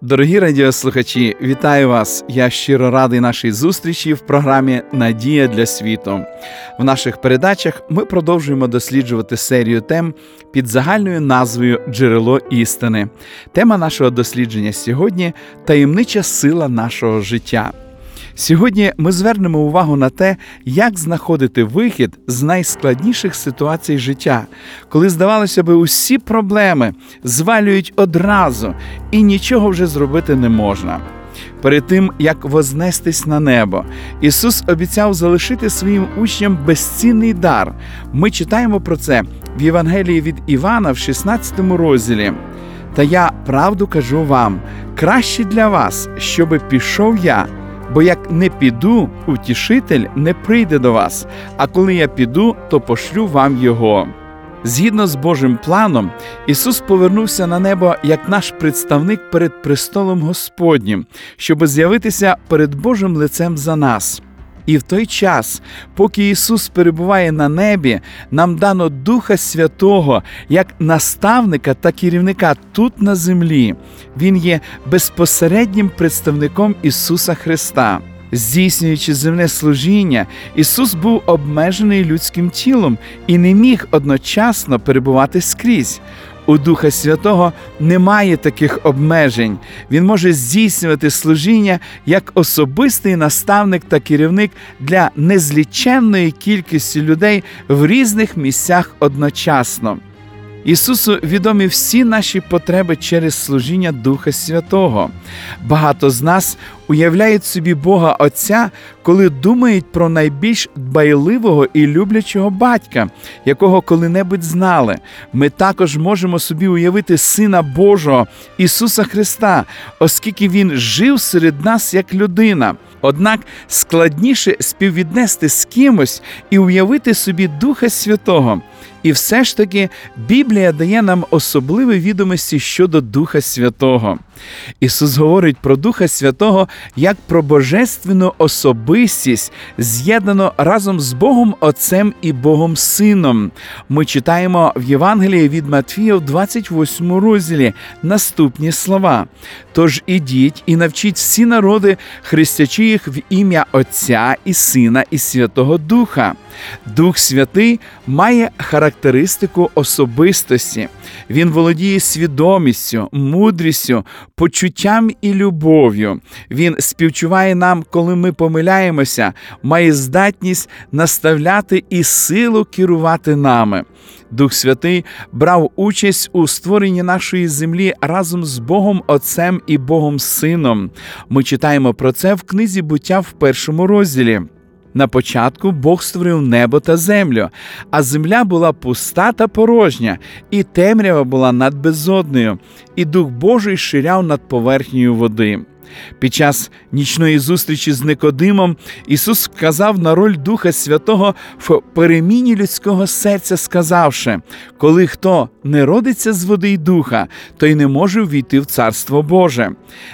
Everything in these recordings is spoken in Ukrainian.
Дорогі радіослухачі, вітаю вас! Я щиро радий нашій зустрічі в програмі Надія для світу. В наших передачах ми продовжуємо досліджувати серію тем під загальною назвою Джерело істини. Тема нашого дослідження сьогодні таємнича сила нашого життя. Сьогодні ми звернемо увагу на те, як знаходити вихід з найскладніших ситуацій життя, коли, здавалося би, усі проблеми звалюють одразу і нічого вже зробити не можна. Перед тим як вознестись на небо, Ісус обіцяв залишити своїм учням безцінний дар. Ми читаємо про це в Євангелії від Івана в 16 розділі. Та я правду кажу вам: краще для вас, щоби пішов я. Бо як не піду, утішитель не прийде до вас, а коли я піду, то пошлю вам його. Згідно з Божим планом, Ісус повернувся на небо як наш представник перед престолом Господнім, щоб з'явитися перед Божим лицем за нас. І в той час, поки Ісус перебуває на небі, нам дано Духа Святого як наставника та керівника тут на землі. Він є безпосереднім представником Ісуса Христа. Здійснюючи земне служіння, Ісус був обмежений людським тілом і не міг одночасно перебувати скрізь. У Духа Святого немає таких обмежень. Він може здійснювати служіння як особистий наставник та керівник для незліченної кількості людей в різних місцях одночасно. Ісусу відомі всі наші потреби через служіння Духа Святого. Багато з нас уявляють собі Бога Отця, коли думають про найбільш дбайливого і люблячого батька, якого коли-небудь знали. Ми також можемо собі уявити Сина Божого Ісуса Христа, оскільки Він жив серед нас як людина. Однак складніше співвіднести з кимось і уявити собі Духа Святого. І все ж таки Біблія дає нам особливі відомості щодо Духа Святого. Ісус говорить про Духа Святого як про божественну особистість, з'єднану разом з Богом Отцем і Богом Сином. Ми читаємо в Євангелії від Матфія в 28 розділі наступні слова. Тож ідіть і навчіть всі народи, хрестячи їх в ім'я Отця і Сина і Святого Духа. Дух Святий має характеристику особистості. Він володіє свідомістю, мудрістю, почуттям і любов'ю. Він співчуває нам, коли ми помиляємося, має здатність наставляти і силу керувати нами. Дух Святий брав участь у створенні нашої землі разом з Богом Отцем і Богом Сином. Ми читаємо про це в книзі буття в першому розділі. На початку Бог створив небо та землю, а земля була пуста та порожня, і темрява була над безодною, і Дух Божий ширяв над поверхнею води. Під час нічної зустрічі з Никодимом Ісус вказав на роль Духа Святого в переміні людського серця, сказавши: коли хто не родиться з води й духа, той не може ввійти в Царство Боже.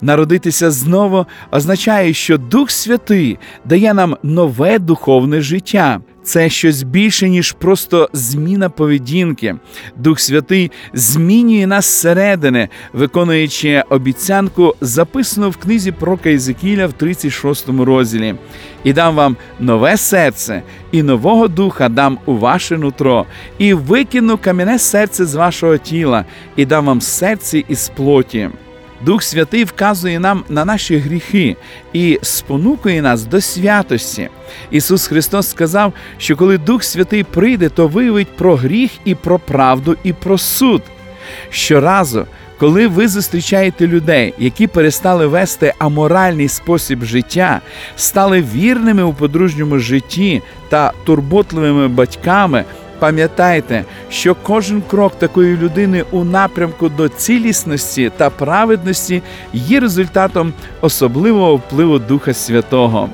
Народитися знову означає, що Дух Святий дає нам нове духовне життя це щось більше, ніж просто зміна поведінки. Дух Святий змінює нас зсередини, виконуючи обіцянку, записану в книзі про Кайзекіля в 36 розділі. І дам вам нове серце, і нового духа дам у ваше нутро, і викину кам'яне серце з вашого тіла, і дам вам серце із плоті. Дух Святий вказує нам на наші гріхи і спонукує нас до святості. Ісус Христос сказав, що коли Дух Святий прийде, то виявить про гріх і про правду, і про суд. Щоразу, коли ви зустрічаєте людей, які перестали вести аморальний спосіб життя, стали вірними у подружньому житті та турботливими батьками, Пам'ятайте, що кожен крок такої людини у напрямку до цілісності та праведності є результатом особливого впливу Духа Святого.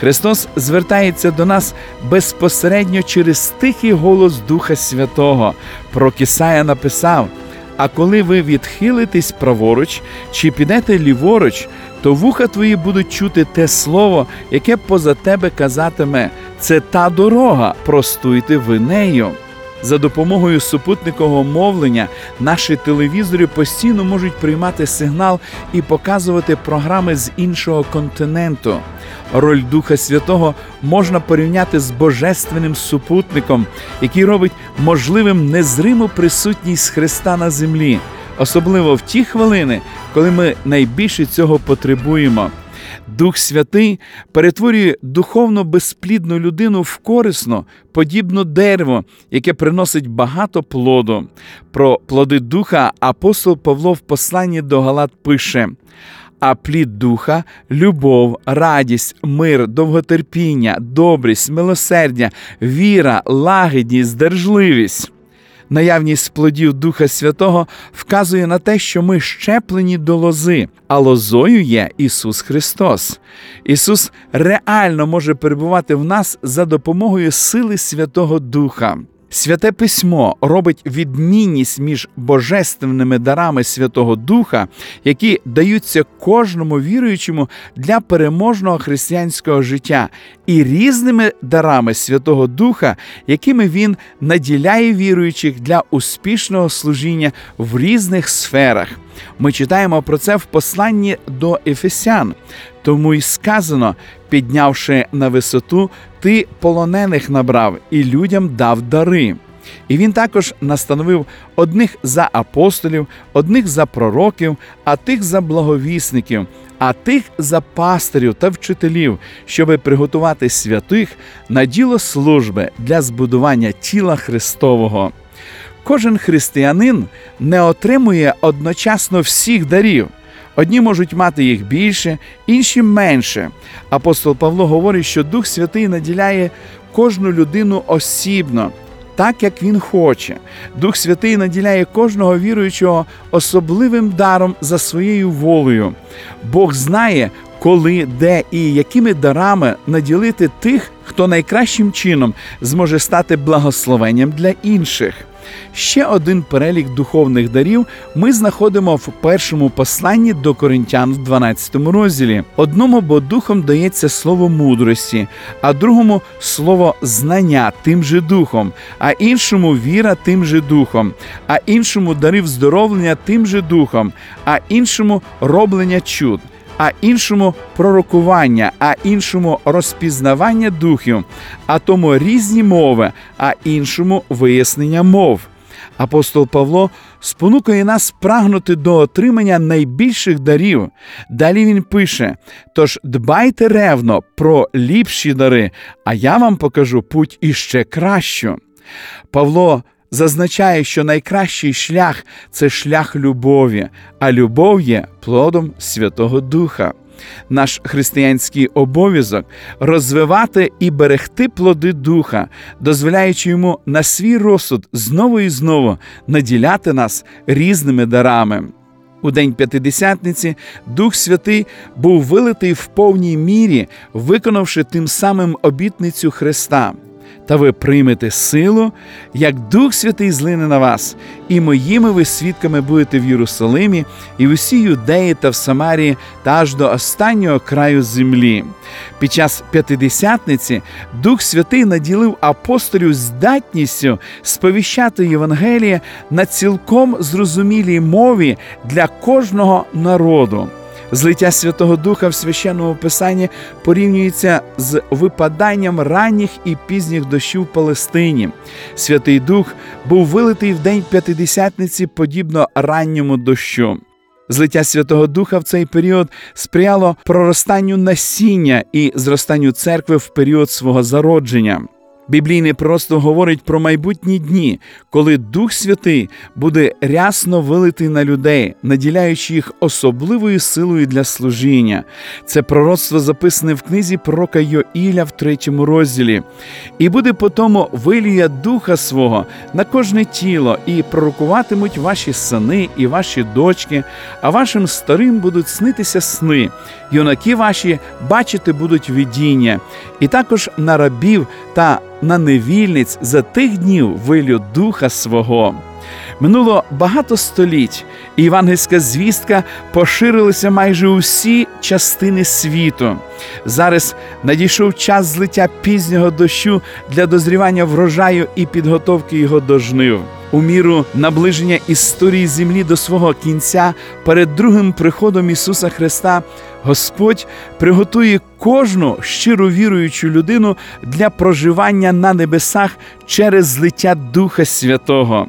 Христос звертається до нас безпосередньо через тихий голос Духа Святого. Про Кисая написав: А коли ви відхилитесь праворуч чи підете ліворуч, то вуха твої будуть чути те слово, яке поза тебе казатиме: це та дорога, простуйте ви нею. За допомогою супутникового мовлення наші телевізори постійно можуть приймати сигнал і показувати програми з іншого континенту. Роль Духа Святого можна порівняти з божественним супутником, який робить можливим незриму присутність Христа на землі, особливо в ті хвилини, коли ми найбільше цього потребуємо. Дух Святий перетворює духовно безплідну людину в корисну, подібно дерево, яке приносить багато плоду. Про плоди духа апостол Павло в посланні до Галат пише. А плід духа любов, радість, мир, довготерпіння, добрість, милосердя, віра, лагідність, здержливість. Наявність плодів Духа Святого вказує на те, що ми щеплені до лози, а лозою є Ісус Христос. Ісус реально може перебувати в нас за допомогою сили Святого Духа. Святе письмо робить відмінність між божественними дарами Святого Духа, які даються кожному віруючому для переможного християнського життя, і різними дарами Святого Духа, якими він наділяє віруючих для успішного служіння в різних сферах. Ми читаємо про це в посланні до Ефесян. Тому й сказано, піднявши на висоту, ти полонених набрав і людям дав дари. І він також настановив одних за апостолів, одних за пророків, а тих за благовісників, а тих за пастирів та вчителів, щоби приготувати святих на діло служби для збудування тіла Христового. Кожен християнин не отримує одночасно всіх дарів. Одні можуть мати їх більше, інші менше. Апостол Павло говорить, що Дух Святий наділяє кожну людину осібно, так як він хоче. Дух Святий наділяє кожного віруючого особливим даром за своєю волею. Бог знає, коли, де і якими дарами наділити тих, хто найкращим чином зможе стати благословенням для інших. Ще один перелік духовних дарів ми знаходимо в першому посланні до коринтян в 12 розділі. Одному бо духом дається слово мудрості, а другому слово знання тим же духом, а іншому віра тим же духом, а іншому дари вздоровлення тим же духом, а іншому роблення чуд. А іншому пророкування, а іншому розпізнавання духів, а тому різні мови, а іншому вияснення мов. Апостол Павло спонукає нас прагнути до отримання найбільших дарів. Далі він пише: тож дбайте ревно про ліпші дари, а я вам покажу путь іще кращу. Павло зазначає, що найкращий шлях це шлях любові, а любов є плодом Святого Духа. Наш християнський обов'язок розвивати і берегти плоди духа, дозволяючи йому на свій розсуд знову і знову наділяти нас різними дарами. У день п'ятидесятниці Дух Святий був вилитий в повній мірі, виконавши тим самим обітницю Христа. Та ви приймете силу, як Дух Святий злине на вас, і моїми ви свідками будете в Єрусалимі, і в усій Юдеї та в Самарії, та аж до останнього краю землі. Під час п'ятидесятниці Дух Святий наділив апостолів здатністю сповіщати Євангеліє на цілком зрозумілій мові для кожного народу. Злиття Святого Духа в священному писанні порівнюється з випаданням ранніх і пізніх дощів в Палестині. Святий Дух був вилитий в день п'ятидесятниці подібно ранньому дощу. Злиття Святого Духа в цей період сприяло проростанню насіння і зростанню церкви в період свого зародження. Біблійне просто говорить про майбутні дні, коли Дух Святий буде рясно вилитий на людей, наділяючи їх особливою силою для служіння. Це пророцтво записане в книзі пророка Йоїля в третьому розділі. І буде потому виліє духа свого на кожне тіло, і пророкуватимуть ваші сини і ваші дочки, а вашим старим будуть снитися сни, юнаки ваші бачити будуть видіння, і також на рабів та на невільниць за тих днів вилю духа свого. Минуло багато століть, і євангельська звістка поширилася майже у всі частини світу. Зараз надійшов час злиття пізнього дощу для дозрівання врожаю і підготовки його до жнив. У міру наближення історії землі до свого кінця перед другим приходом Ісуса Христа Господь приготує кожну щиро віруючу людину для проживання на небесах через злиття Духа Святого.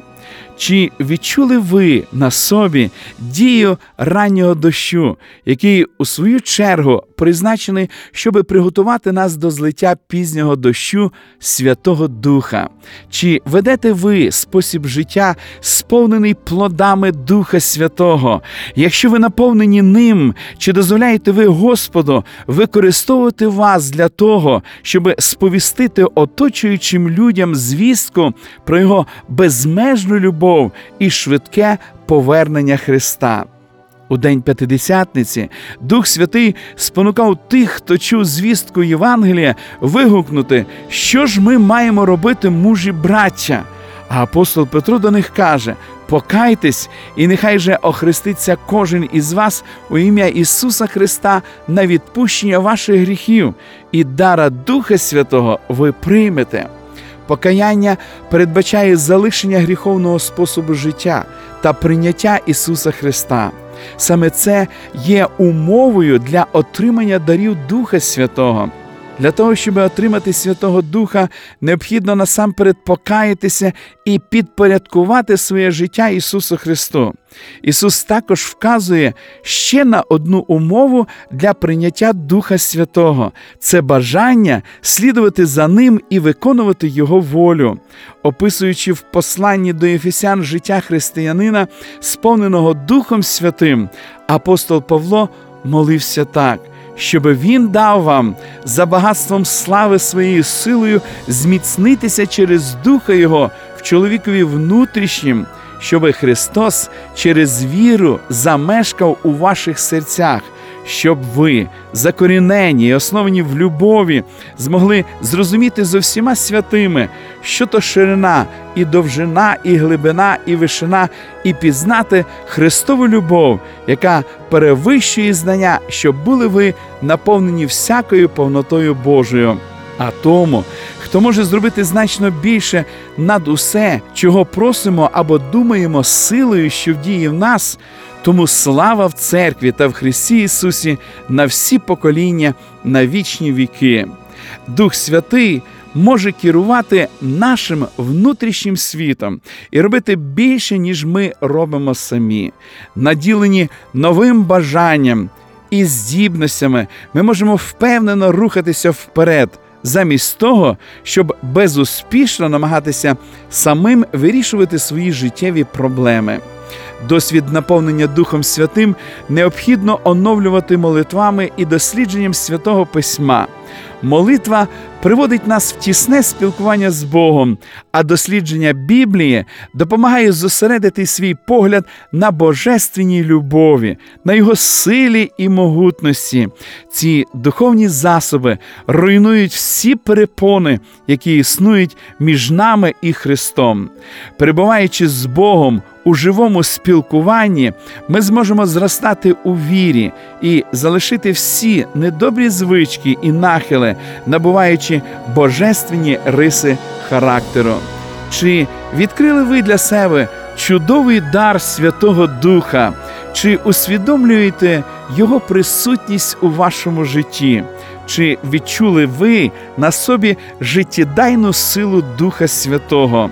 Чи відчули ви на собі дію раннього дощу, який у свою чергу призначений, щоби приготувати нас до злиття пізнього дощу Святого Духа? Чи ведете ви спосіб життя, сповнений плодами Духа Святого? Якщо ви наповнені ним, чи дозволяєте ви Господу використовувати вас для того, щоб сповістити оточуючим людям звістку про його безмежну любов і швидке повернення Христа? У день П'ятидесятниці Дух Святий спонукав тих, хто чув звістку Євангелія, вигукнути, що ж ми маємо робити, мужі браття. А апостол Петро до них каже: Покайтесь, і нехай же охреститься кожен із вас у ім'я Ісуса Христа на відпущення ваших гріхів, і дара Духа Святого ви приймете. Покаяння передбачає залишення гріховного способу життя та прийняття Ісуса Христа. Саме це є умовою для отримання дарів Духа Святого. Для того, щоб отримати Святого Духа, необхідно насамперед покаятися і підпорядкувати своє життя Ісусу Христу. Ісус також вказує ще на одну умову для прийняття Духа Святого це бажання слідувати за Ним і виконувати Його волю. Описуючи в посланні до Ефесян життя християнина, сповненого Духом Святим, апостол Павло молився так щоб він дав вам за багатством слави своєю силою зміцнитися через Духа Його в чоловікові внутрішнім, щоби Христос через віру замешкав у ваших серцях. Щоб ви, закорінені і основані в любові, змогли зрозуміти зо всіма святими, що то ширина, і довжина, і глибина, і вишина, і пізнати Христову любов, яка перевищує знання, щоб були ви наповнені всякою повнотою Божою. А тому, хто може зробити значно більше над усе, чого просимо або думаємо силою, що вдіє в нас, тому слава в церкві та в Христі Ісусі на всі покоління, на вічні віки. Дух Святий може керувати нашим внутрішнім світом і робити більше, ніж ми робимо самі, наділені новим бажанням і здібностями, ми можемо впевнено рухатися вперед. Замість того, щоб безуспішно намагатися самим вирішувати свої життєві проблеми. Досвід наповнення Духом Святим необхідно оновлювати молитвами і дослідженням святого письма. Молитва приводить нас в тісне спілкування з Богом, а дослідження Біблії допомагає зосередити свій погляд на божественній любові, на його силі і могутності. Ці духовні засоби руйнують всі перепони, які існують між нами і Христом. Перебуваючи з Богом у живому спілкуванні, ми зможемо зростати у вірі і залишити всі недобрі звички і нахили, набуваючи божественні риси характеру. Чи відкрили ви для себе чудовий дар Святого Духа? Чи усвідомлюєте Його присутність у вашому житті? Чи відчули ви на собі життєдайну силу Духа Святого?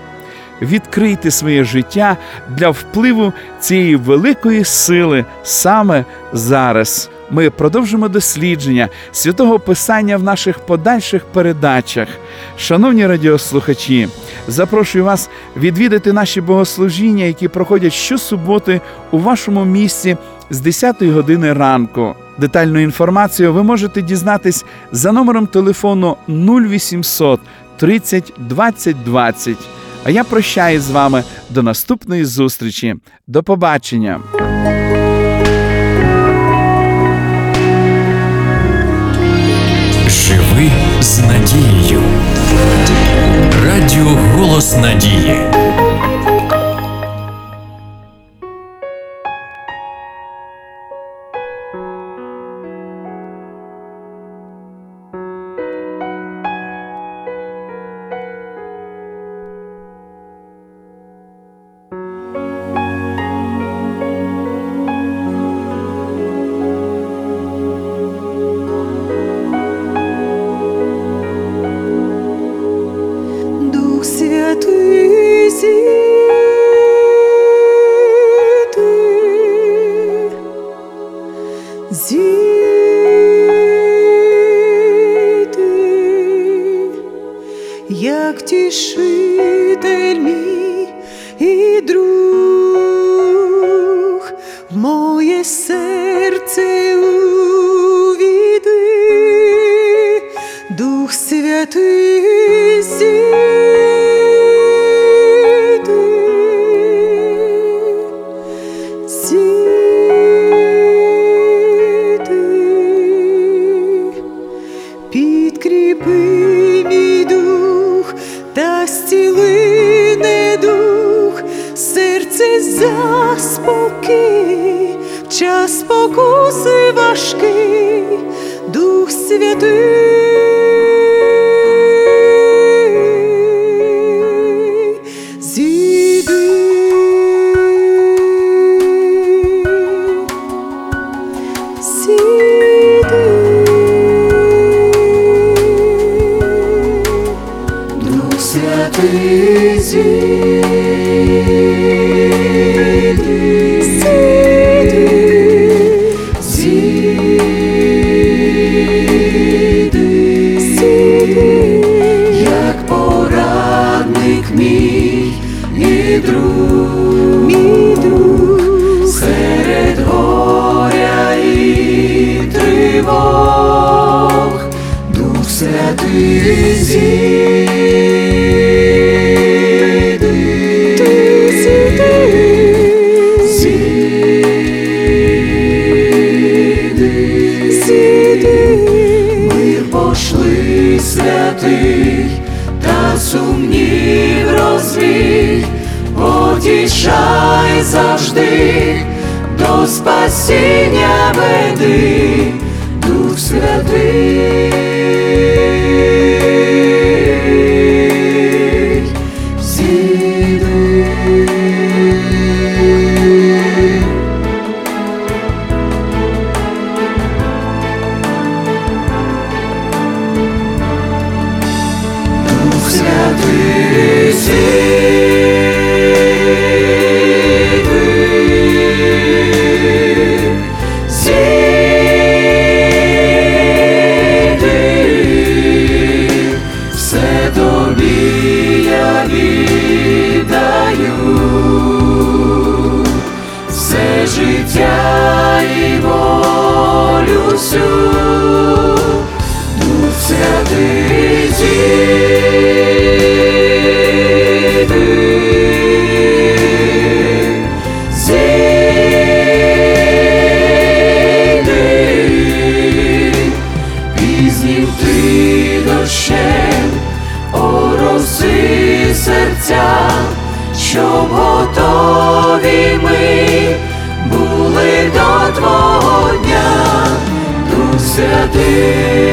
Відкрийте своє життя для впливу цієї великої сили саме зараз. ми продовжимо дослідження святого Писання в наших подальших передачах. Шановні радіослухачі, запрошую вас відвідати наші богослужіння, які проходять щосуботи у вашому місці з 10 години ранку. Детальну інформацію ви можете дізнатись за номером телефону 0800 30 20 20. А я прощаюсь з вами до наступної зустрічі. До побачення. Живи з надією. Радіо Голос Надії. Як тішитель мій і друг, в моє серце увійди, Дух Святий час спокуси важкий, Дух Святий, Святий зійди, ти зійди, зійди, зійди, мир пошли святий, та сумнів розвій, потішай завжди, до спасіння веди, Дух Святий, всю. Дух Святий зійди, зійди, пізнім ти дощем, ороси серця, щоб готові ми Дух